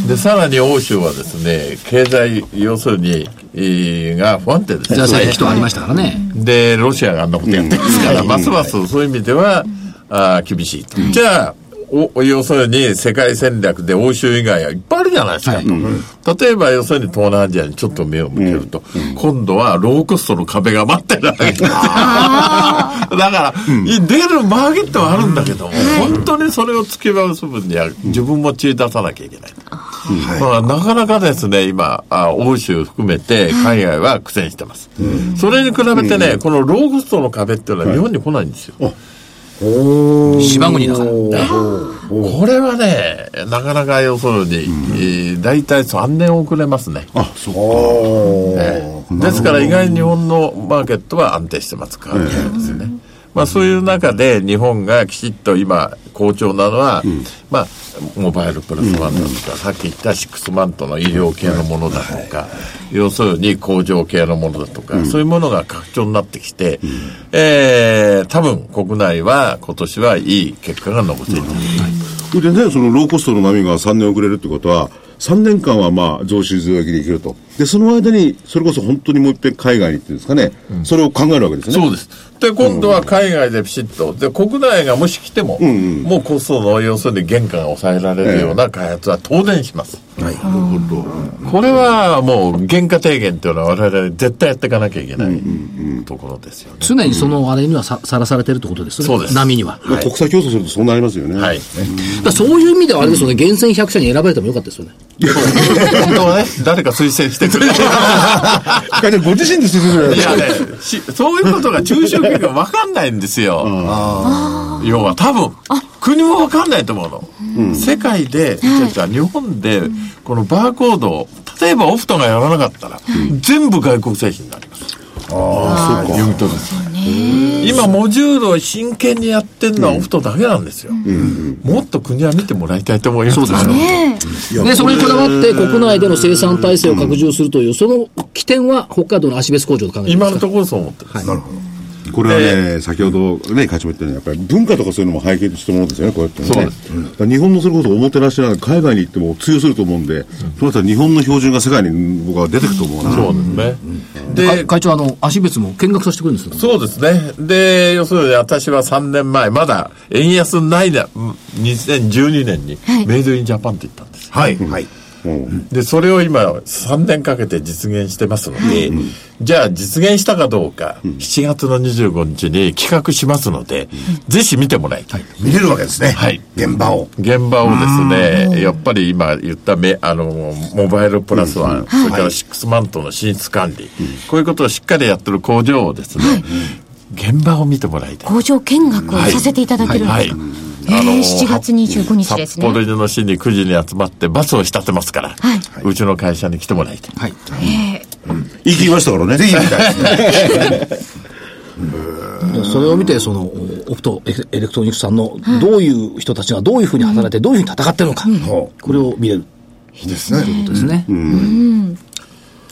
で、さらに欧州はですね、経済、要するに、えーが不安定ですよじゃあ、りましたからね。で、ロシアがあんなことやってますから、ますますそういう意味では、あー厳しいと。じゃあ、お要するに世界戦略で欧州以外はいっぱいあるじゃないですか。例えば要するに東南アジアにちょっと目を向けると、今度はローコストの壁が待ってるわけですよ。だから、出るマーケットはあるんだけども、本当にそれを突き回す分には自分も血出さなきゃいけない。だからなかなかですね、今、あ欧州含めて海外は苦戦してます。それに比べてね、このローコストの壁っていうのは日本に来ないんですよ。島国だから。これはね、なかなか要するに、えー大体3年遅れますね。あ、そうええですから意外に日本のマーケットは安定してますから、ですね。まあそういう中で日本がきちっと今好調なのは、まあモバイルプラスワンだとか、さっき言ったシックスマントの医療系のものだとか、要するに工場系のものだとか、そういうものが拡張になってきて、えー多分国内は今年はいい結果が残っている。それでね、そのローコストの波が3年遅れるってことは、3年間はまあ、増収増益でいけると。で、その間に、それこそ本当にもう一遍海外にっていうんですかね、それを考えるわけですよね。そうです。で、今度は海外でピシッと、で、国内がもし来ても、もうコストの要するに原価が抑えられるような開発は当然します。はい。これはもう原価低減っていうのは我々絶対やっていかなきゃいけないところですよね。常にそのあれにはささらされてるってことですね。そうです波には。まあ国際競争するとそうなりますよね。はい。だそういう意味ではあれですよね、厳選100社に選ばれてもよかったですよね。本当はね、誰か推薦してくれる。会長ご自身で進めるいやね、しそういうことが中小企業分かんないんですよ。要は多分、国も分かんないと思うの。世界で、じゃあ日本で、このバーコードを、例えばオフトがやらなかったら、全部外国製品になります。ああ、そうか。読み取る今、モジュールを真剣にやってるのはオフトだけなんですよ。もっと国は見てもらいたいと思います。そうですねで、それにこだわって国内での生産体制を拡充するという、その起点は北海道の足別工場と考えてますか？今のところそう思ってます。なるほど。これはね、先ほどね、会長も言ったように、やっぱり文化とかそういうのも背景としたものですよね、こうやってね。そうですだから日本のそれこそおもてなしな海外に行っても通用すると思うんで、そうなったら日本の標準が世界に僕は出てくると思うな。そうですね。会で、会長あの、足別も見学させてくれるんですよ。そうですね。で、要するに私は3年前、まだ円安ないな、うん2012年にはいメイドインジャパンって言ったんですよ。はい。はい。うん。で、それを今3年かけて実現してますので、じゃあ実現したかどうか、7月の25日に企画しますので、ぜひ見てもらいたい。見れるわけですね。はい。現場を。現場をですね、やっぱり今言っため、あの、モバイルプラスワン、それからシックスマントの品質管理、こういうことをしっかりやってる工場をですね、現場を見てもらいたい。工場見学をさせていただけるんですか、あのえー7月25日ですね。札幌の市に9時に集まってバスを仕立てますから、はい。うちの会社に来てもらいたい。はい。言い切りましたからね。ぜひ見たい。ですね。それを見て、その、オプトエエレクトロニクスさんの、どういう人たちがどういうふうに働いて、どういうふうに戦ってるのか、これを見れる。いいですね。ことですね。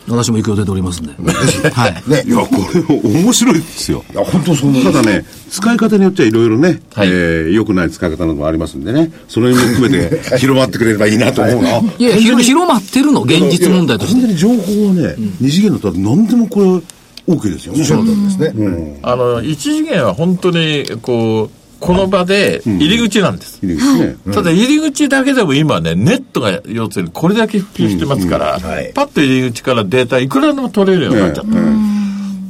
私も行く予定でおりますんで。はい。ね。いや、これ面白いですよ。いや、本当そう思います。ただね、使い方によってはいろいろね、はいえー良くない使い方などもありますんでね、その辺も含めて 広まってくれればいいなと思うな。いや、広広まってるの、現実問題として。完全に情報はね、二次元だったら何でもこれ、OK ですよね。そうなんですね。あの、一次元は本当に、こう、この場で入り口なんです。いいですね。ただ入り口だけでも今ね、ネットが要するにこれだけ普及してますから、はい。パッと入り口からデータいくらでも取れるようになっちゃった。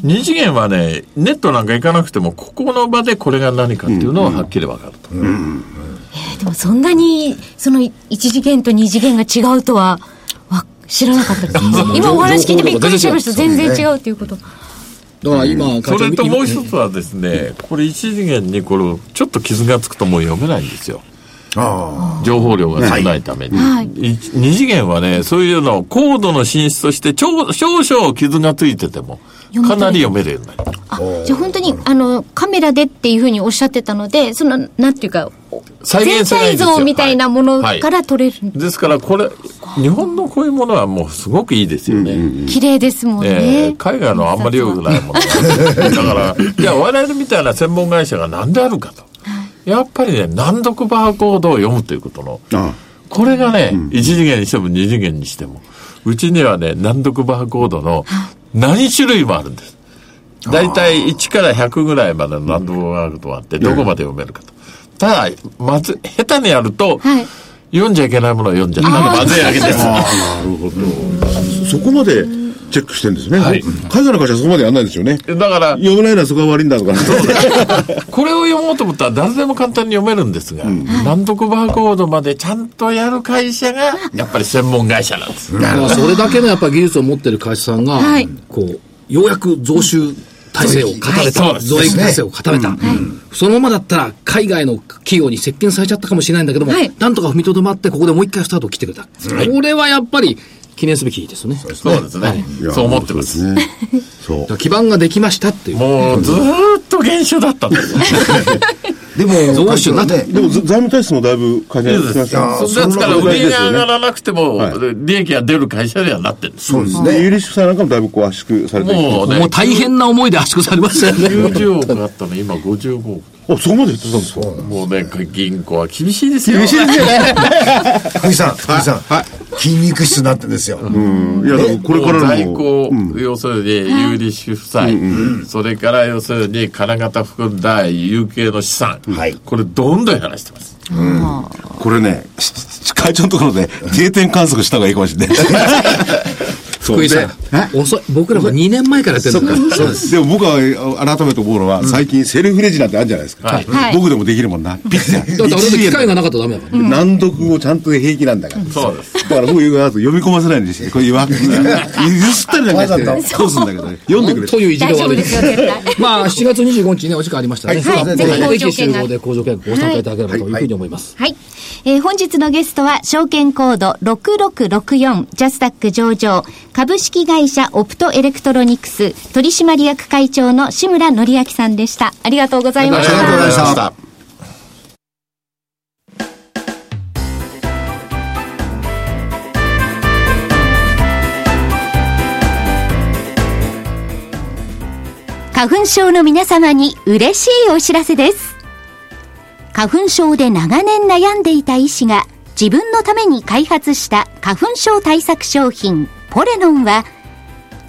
二次元はね、ネットなんか行かなくても、ここの場でこれが何かっていうのははっきりわかると。でもそんなにその1次元と2次元が違うとはわ知らなかったです 今お話聞いてびっくりしました。全然違うっていうことだから今、それともう一つ。つはですね、これ一次元にこれ、ちょっと傷がつくともう読めないんですよ。あ情報量が少ないために。はい次元はね、そういうのを高度の進出として、ちょ少々傷がついてても、かなり読めるようにな。あじゃあ本当にあのカメラでっていうふうにおっしゃってたのでそのなんていうか再全体像みたいなものはい。から撮れる、ですからこれ、日本のこういうものはもうすごくいいですよね。綺麗ですもんえね、ー海外のあんまり良くないものがだから、いや、我々みたいな専門会社が何であるかと。やっぱりね、難読バーコードを読むということの、あこれがね、一次元にしても二次元にしても、うちにはね、難読バーコードの何種類もあるんです。だいたい1から100ぐらいまでの難読バーコードがあって、どこまで読めるかと。ただ、まず、下手にやると、はい読んじゃいけないものを読んじゃったらまずいわけです。なるほど。そこまでチェックしてるんですね。はい。海外の会社はそこまでやんないですよね。だから、読めないのはそこが悪いんだとか。これを読もうと思ったら誰でも簡単に読めるんですが、難読バーコードまでちゃんとやる会社が、やっぱり専門会社なんです。だからそれだけのやっぱ技術を持ってる会社さんが、はい。こう、ようやく増収体制を固めた、はい増益体制を固めた、そのままだったら海外の企業に接近されちゃったかもしれないんだけども、はい。なんとか踏みとどまって、ここでもう一回スタートを切ってくれた。これはやっぱり記念すべきですよね。そうですね。そう思ってます。そうですね。そうだか。ら 基盤ができましたっていう。もうずーっと減少だったんですよ。でも、増収になったね、でも、ざ財務体質もだいぶ改善してましたね。そうですから、売り上げ上がららなくてもはい、利益が出る会社にはなってるんです。そうですで、有ね。利子債なんかもだいぶこう圧縮されてきてもうねもう大変な思いで圧縮されましたよね。90億あったの今55億。あ、そこまで言ってたんですか？もうね、銀行は厳しいですよ。厳しいですよね。福井さん、福井さん。筋肉質になってんですよ。うん。いや、でもこれからの。在庫、うん要するに有利子負債、それから要するに金型含んだ有形の資産、はいこれどんどん減らしてます。これね、会長のところで定点観測した方がいいかもしれない。そう福井さん遅い僕らも2年前からやってるんだからそうです。でも僕はあ改めて思うのは、最近セルフレジなんてあるじゃないですか。はいはい僕でもできるもんな。ピッて。だってあれで機械がなかったらダメだからね難読もちゃんと平気なんだから。そうです。だから僕言うと読み込ませないようにして、これ言わ、ゆすったりなんかして、そうすんだけどね。読んでくれ。という意地が悪い大丈夫ですよ、絶対。まあ7月25日にねお時間ありましたねはいぜひ集合で工場見学ご参加いただければというふうに思いますはい。えー本日のゲストは、証券コード6664ジャスタック上場株式会社オプトエレクトロニクス取締役会長の志村則明さんでした。ありがとうございました。ありがとうございました。花粉症の皆様に嬉しいお知らせです。花粉症で長年悩んでいた医師が自分のために開発した花粉症対策商品ポレノンは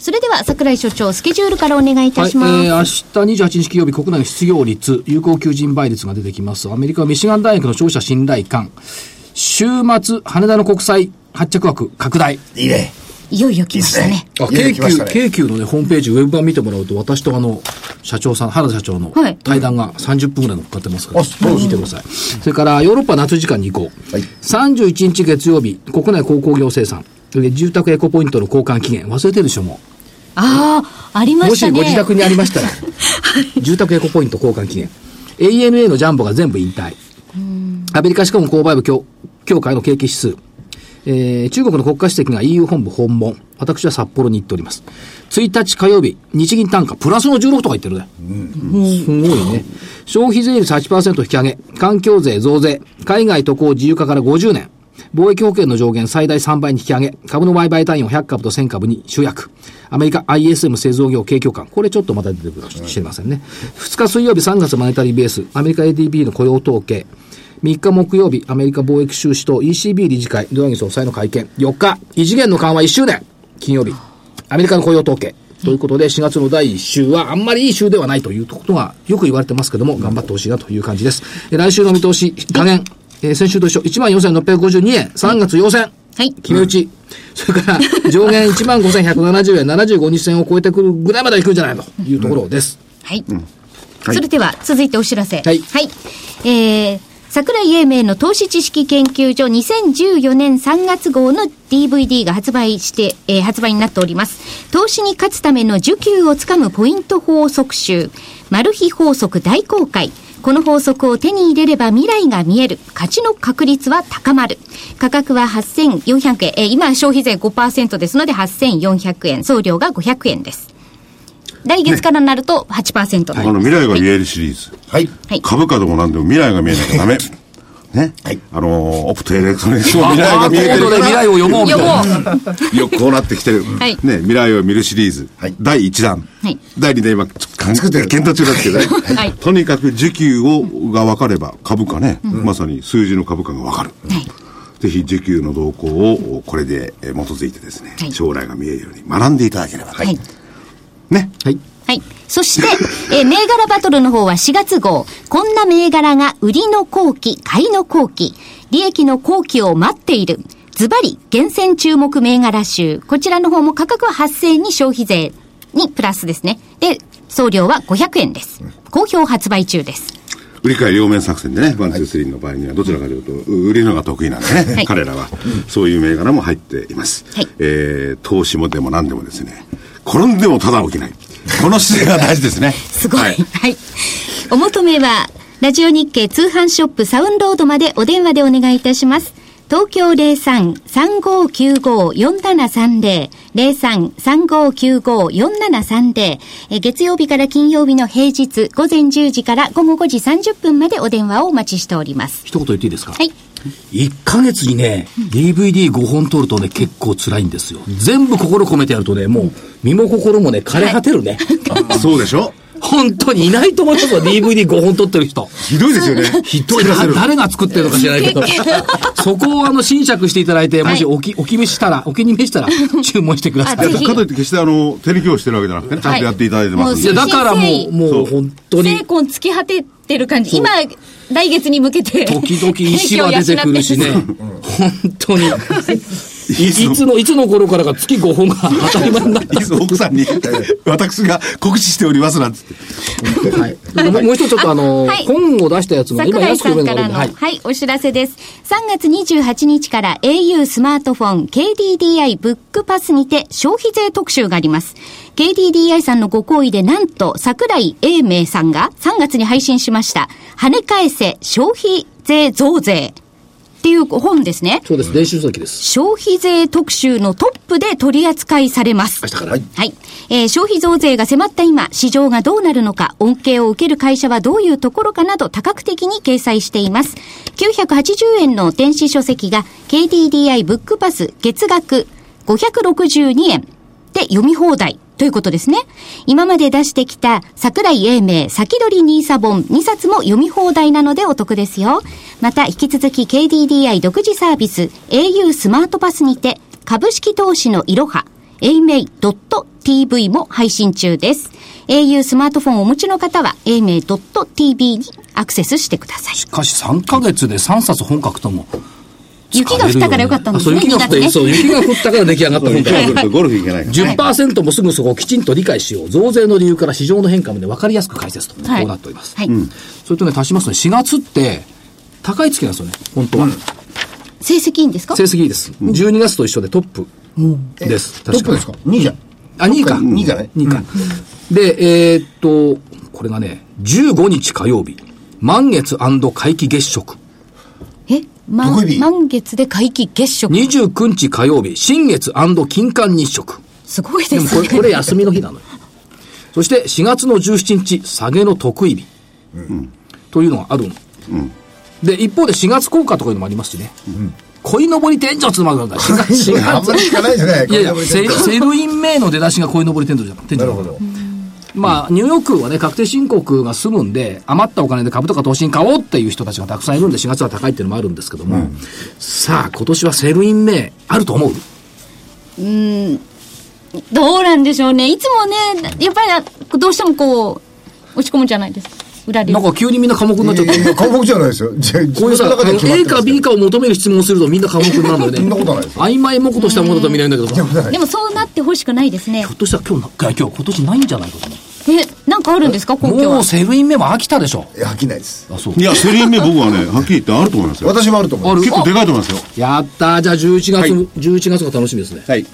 それでは桜井所長、スケジュールからお願いいたはい、します。えー、明日28日金曜日、国内の失業率、有効求人倍率が出てきます。アメリカはミシガン大学の消費者信頼感。週末、羽田の国際発着枠拡大。いいね。いよいよ来ましたね。あ、京急、来ましたね京急のね、ホームページ、ウェブ版見てもらうと、私とあの、社長さん、原田社長のはい対談が30分ぐらい乗っかってますから、あそう見てください。それから、ヨーロッパ夏時間に移行。はい31日月曜日、国内鉱工業生産。で住宅エコポイントの交換期限。忘れてるでしょ、もああ、ありう。もしましたね。ご自宅にありましたら、住宅エコポイント交換期限。ANA のジャンボが全部引退。アメリカシカゴ購買部協協会の景気指数。えー中国の国家主席が EU 本部訪問。私は札幌に行っております。1日火曜日、日銀単価、プラスの16とか言ってるね。すごいね。消費税率8%引き上げ、環境税増税、海外渡航自由化から50年。貿易保険の上限最大3倍に引き上げ、株の売買単位を100株と1000株に集約。アメリカ ISM 製造業景況感。これちょっとまた出てくるかもしれませんね。2日水曜日3月マネタリーベース、アメリカ ADB の雇用統計。3日木曜日、アメリカ貿易収支と ECB 理事会、ドラギ総裁の会見。4日、異次元の緩和1周年。金曜日、アメリカの雇用統計。ということで、4月の第1週はあんまりいい週ではないということがよく言われてますけども、頑張ってほしいなという感じです。来週の見通し、加減、えー先週と一緒、14,652円、3月要請。はい決め打ち。それから、上限15,170円、75日線を超えてくるぐらいまで行くんじゃないのというところです。はい。それでは、続いてお知らせ。はいえー、桜井英明の投資知識研究所2014年3月号の DVD が発売して、えー発売になっております。投資に勝つための需給をつかむポイント法則集、マル秘法則大公開。この法則を手に入れれば未来が見える。勝ちの確率は高まる。価格は8400円。えー今消費税5%ですので8400円。送料が500円です。来月からなると8%あの、未来が見えるシリーズ。はい。はい株価でも何でも未来が見えなきゃダメ。ね。はいあのー、オプトエレクトロニクスも未来が見えてるということで未来を読もうみたいな。よくこうなってきてる。はいね、未来を見るシリーズ。はい第1弾。はい第2弾今、ちょっと考え作ってる検討中ですけどね。はい とにかく需給を、が分かれば、株価ね、まさに数字の株価が分かる。ぜひ需給の動向をこれでえー基づいてですね、はい将来が見えるように学んでいただければ。はい。ね。はい。はい。そして、えー銘柄バトルの方は4月号。こんな銘柄が売りの好機、買いの好機、利益の好機を待っている。ズバリ、厳選注目銘柄集。こちらの方も価格は8000円に消費税にプラスですね。で、送料は500円です。好評発売中です。売り買い両面作戦でね、 One, Two, Three の場合には、どちらかというと、売りのが得意なんでね、はい彼らは、そういう銘柄も入っています。はいえー、投資もでも何でもですね、転んでもただ起きない。この姿勢が大事ですね。すごい。ははいい。お求めは、ラジオ日経通販ショップサウンロードまでお電話でお願いいたします。東京03-3595-4730 03-3595-4730え月曜日から金曜日の平日午前10時から午後5時30分までお電話をお待ちしております。一言言っていいですか？はい。1ヶ月にね、DVD5 本撮るとね、結構辛いんですよ。全部心込めてやるとね、もう、身も心もね、枯れ果てるね。そうでしょ？本当にいないと思いますよ、DVD5 本撮ってる人。ひどいですよね。ひどいな。誰が作ってるのか知らないけど。そこをあの、侵釈していただいて、もしおき、お気見したら、お気に召したら、注文してください。かといって決してあの、手抜きをしてるわけじゃなくてね、ちゃんとやっていただいてますいや、だからもう、もう本当に精、魂尽き果ててる感じ。今、来月に向けて。時々石は出てくるしね。本当に。いいつの、いつの頃からか月5本が当たり前になったいつ奥さんに、私が告知しておりますなんつって。はい。もうもう一つちょっとあの、はい本を出したやつが今桜井安くさんからの、読めるので、は、はいい。お知らせです。3月28日から au スマートフォン KDDI ブックパスにて消費税特集があります。KDDI さんのご好意でなんと桜井英明さんが3月に配信しました。跳ね返せ消費税増税っていう本ですね。そうです。電子書籍です。消費税特集のトップで取り扱いされます。明日から。はい。えー消費増税が迫った今、市場がどうなるのか、恩恵を受ける会社はどういうところかなど多角的に掲載しています。980円の電子書籍が KDDI ブックパス月額562円で読み放題。ということですね。今まで出してきた桜井英明先取りニーサ本2冊も読み放題なのでお得ですよ。また引き続き KDDI 独自サービス au スマートパスにて株式投資のいろは aimei.tv も配信中です。au スマートフォンをお持ちの方は aimei.tv にアクセスしてください。しかし3ヶ月で3冊本書くとも。雪が降ったからよかったんですねあそう、雪が降って、2月ねそう、雪が降ったから出来上がった本だよ。とゴルフ行けないから。10%もすぐそこをきちんと理解しよう。増税の理由から市場の変化まで分かりやすく解説と。こはいうなっております。はい。それとね、足しますとね、4月って、高い月なんですよね、本当は。成績いいんですか？成績いいです。12月と一緒でトップです。トップですか ?2 じゃん。あ、2位か。2じゃない？2位か。で、えーっと、これがね、15日火曜日。満月皆既月食。え？満満月で皆既月食。29日火曜日。新月金環日食。すごいですね。でもこれ、これ休みの日なのよ。そして4月の17日、下げの得意日。というのがあるの。で、一方で4月効果とかいうのもありますしね。鯉のぼり天井っていうのもあるんだ。4月、4あんまり聞かないですね。いやいや、 Sell in May の出だしが鯉のぼり天井じゃん。天井なるほど。まあ、ニューヨークはね、確定申告が済むんで、余ったお金で株とか投資に買おうっていう人たちがたくさんいるんで、4月は高いっていうのもあるんですけども、さあ、今年はセルインメイあると思う？どうなんでしょうね。いつもね、やっぱりどうしてもこう、落ち込むじゃないですか。裏で。なんか急にみんな科目になっちゃって。いや科目じゃないですよ。じゃあこういうさ、A か B か。かを求める質問をするとみんな科目になるんだよね。そんなことないです曖昧もことしたものだと見れるんだけどでもそうなってほしくないですねょ。っとしたら今日な、いや今日今年ないんじゃないかと思え、なんかあるんですか？根拠はうもう。セルインメイも飽きたでしょ。いや、飽きないです。あ、そうい。や、セリン目僕はね、はっきり言ってあると思いますよ。私もある？と思う。ある結構でかいと思いますよ。やったーじゃあ11月、はい11月が楽しみですね。はい。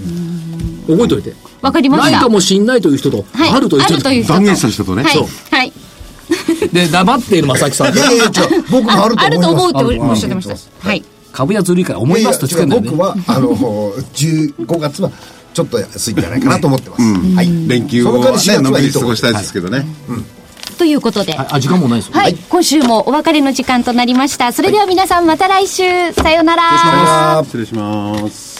覚えておいて。わかりました。ないかもしんないという人と、はい。あるという人という人と断言した人とね。はいそう。はい。で、黙っている正木さんい。やいや違う。僕もあるとあると思うって。おっしゃってました。はい。株やずるいから思いますとつけるんだよね。僕は、あの、15月は、ちょっと安いんじゃないかなと思ってます。はい。連休をね、その代わり4月のんびり過ごしたいですけどね。ということで。あ、あ時間もないですよ。はい、今週もお別れの時間となりました。それでは皆さんまた来週、さようなら。失礼します。